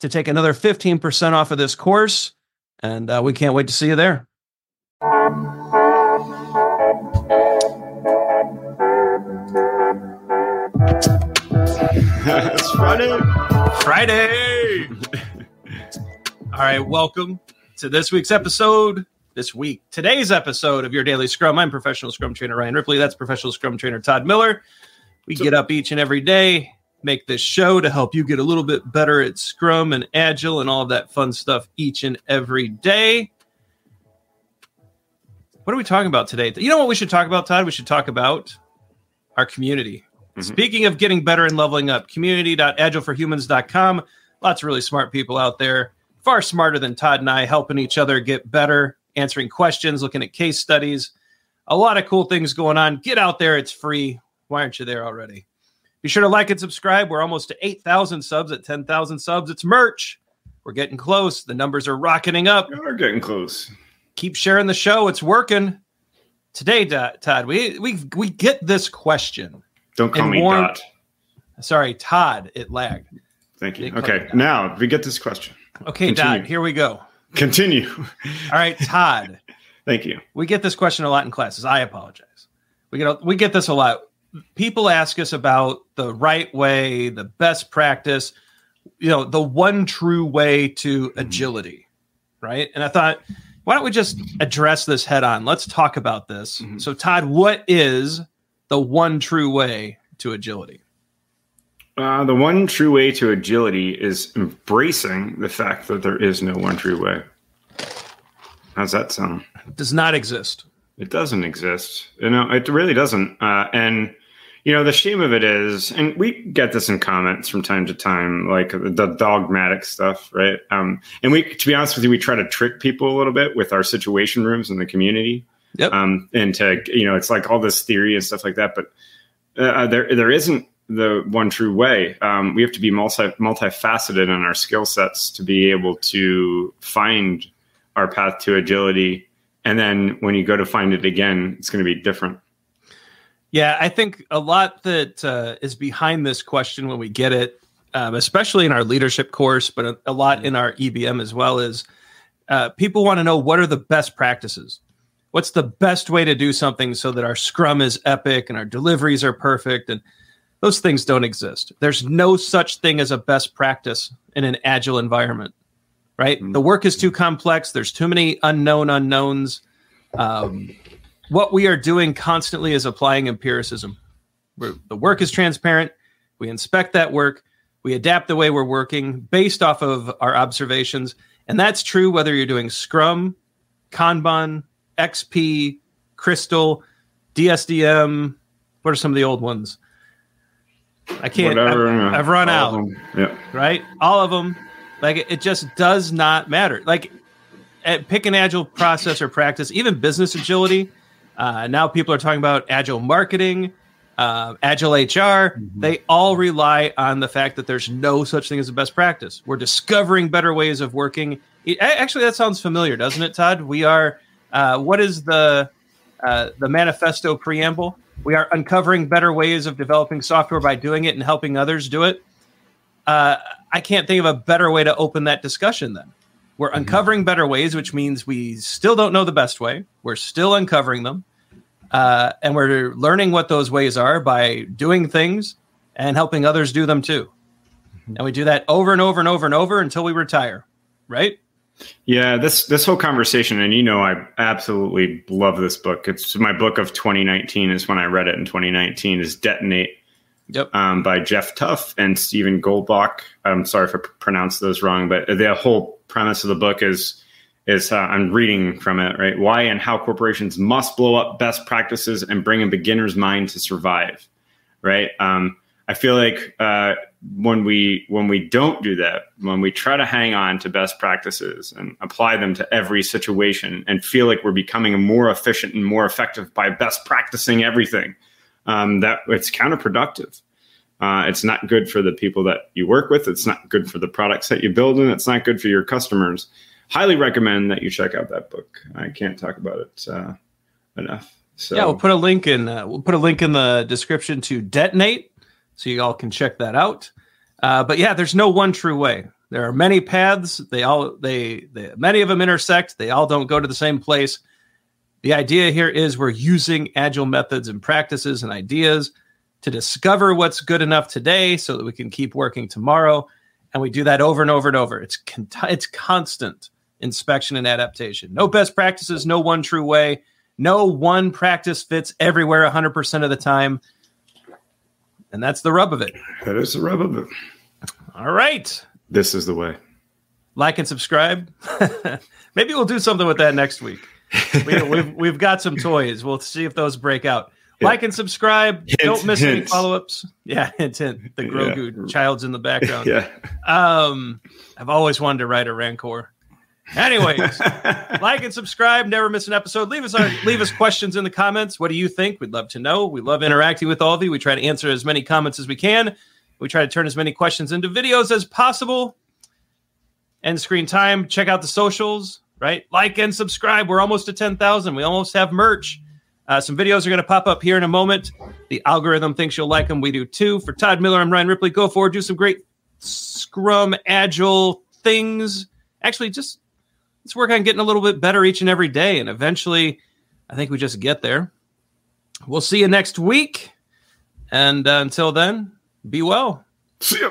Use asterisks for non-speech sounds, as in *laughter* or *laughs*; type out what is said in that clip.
to take another 15% off of this course. And uh, we can't wait to see you there. *laughs* it's Friday. Friday. *laughs* All right, welcome to this week's episode. This week, today's episode of your daily Scrum. I'm professional Scrum trainer Ryan Ripley. That's professional Scrum trainer Todd Miller. We get up each and every day, make this show to help you get a little bit better at Scrum and Agile and all of that fun stuff each and every day. What are we talking about today? You know what we should talk about, Todd? We should talk about our community. Mm-hmm. Speaking of getting better and leveling up, community.agileforhumans.com. Lots of really smart people out there, far smarter than Todd and I, helping each other get better, answering questions, looking at case studies. A lot of cool things going on. Get out there. It's free. Why aren't you there already? Be sure to like and subscribe. We're almost to 8,000 subs at 10,000 subs. It's merch. We're getting close. The numbers are rocketing up. We're getting close. Keep sharing the show. It's working. Today, Todd, we we we get this question. Don't call me Warren, Dot. Sorry, Todd. It lagged. Thank you. Okay, now we get this question. Okay, Continue. Dot. Here we go. Continue. *laughs* All right, Todd. Thank you. We get this question a lot in classes. I apologize. We get we get this a lot people ask us about the right way, the best practice, you know, the one true way to mm-hmm. agility, right? And I thought, why don't we just address this head on? Let's talk about this. Mm-hmm. So, Todd, what is the one true way to agility? Uh, the one true way to agility is embracing the fact that there is no one true way. How's that sound? It does not exist. It doesn't exist. You know, it really doesn't. Uh, and you know, the shame of it is, and we get this in comments from time to time, like the dogmatic stuff, right? Um, and we, to be honest with you, we try to trick people a little bit with our situation rooms in the community. Yep. Um, and to, you know, it's like all this theory and stuff like that, but uh, there, there isn't the one true way. Um, we have to be multi, multifaceted in our skill sets to be able to find our path to agility. And then when you go to find it again, it's going to be different. Yeah, I think a lot that uh, is behind this question when we get it, um, especially in our leadership course, but a, a lot in our EBM as well, is uh, people want to know what are the best practices? What's the best way to do something so that our scrum is epic and our deliveries are perfect? And those things don't exist. There's no such thing as a best practice in an agile environment, right? Mm-hmm. The work is too complex. There's too many unknown unknowns. Um, what we are doing constantly is applying empiricism. We're, the work is transparent. We inspect that work. We adapt the way we're working based off of our observations. And that's true whether you're doing Scrum, Kanban, XP, Crystal, DSDM. What are some of the old ones? I can't. Whatever, I've, I've run out. Yeah. Right. All of them. Like it, it just does not matter. Like pick an agile process or practice, even business agility uh, now people are talking about agile marketing, uh, agile HR. Mm-hmm. They all rely on the fact that there's no such thing as a best practice. We're discovering better ways of working. It, actually, that sounds familiar, doesn't it, Todd? We are Uh, what is the uh, the manifesto preamble? We are uncovering better ways of developing software by doing it and helping others do it. Uh, I can't think of a better way to open that discussion. Then we're mm-hmm. uncovering better ways, which means we still don't know the best way. We're still uncovering them, uh, and we're learning what those ways are by doing things and helping others do them too. And we do that over and over and over and over until we retire, right? Yeah, this this whole conversation, and you know, I absolutely love this book. It's my book of 2019. Is when I read it in 2019. Is Detonate, yep, um, by Geoff Tuff and Steven Goldbach. I'm sorry if I pronounced those wrong, but the whole premise of the book is is uh, I'm reading from it, right? Why and how corporations must blow up best practices and bring a beginner's mind to survive, right? Um, I feel like uh, when we when we don't do that, when we try to hang on to best practices and apply them to every situation, and feel like we're becoming more efficient and more effective by best practicing everything, um, that it's counterproductive. Uh, it's not good for the people that you work with. It's not good for the products that you build, and it's not good for your customers. Highly recommend that you check out that book. I can't talk about it uh, enough. So yeah, we'll put a link in. Uh, we'll put a link in the description to detonate so you all can check that out. Uh, but yeah, there's no one true way. There are many paths. They all they, they many of them intersect. They all don't go to the same place. The idea here is we're using agile methods and practices and ideas to discover what's good enough today so that we can keep working tomorrow. And we do that over and over and over. It's con- it's constant inspection and adaptation. No best practices, no one true way. No one practice fits everywhere 100% of the time. And that's the rub of it. That is the rub of it. All right. This is the way. Like and subscribe. *laughs* Maybe we'll do something with that next week. We, have we've, we've got some toys. We'll see if those break out. Like and subscribe. Hint, Don't miss hint. any follow ups. Yeah, *laughs* hint, hint. The Grogu yeah. child's in the background. yeah. Um, I've always wanted to write a Rancor. Anyways, *laughs* like and subscribe. Never miss an episode. Leave us our, leave us questions in the comments. What do you think? We'd love to know. We love interacting with all of you. We try to answer as many comments as we can. We try to turn as many questions into videos as possible. End screen time. Check out the socials. Right, like and subscribe. We're almost to ten thousand. We almost have merch. Uh, some videos are going to pop up here in a moment. The algorithm thinks you'll like them. We do too. For Todd Miller, I'm Ryan Ripley. Go forward, do some great Scrum Agile things. Actually, just let's work on getting a little bit better each and every day. And eventually, I think we just get there. We'll see you next week. And uh, until then, be well. See ya.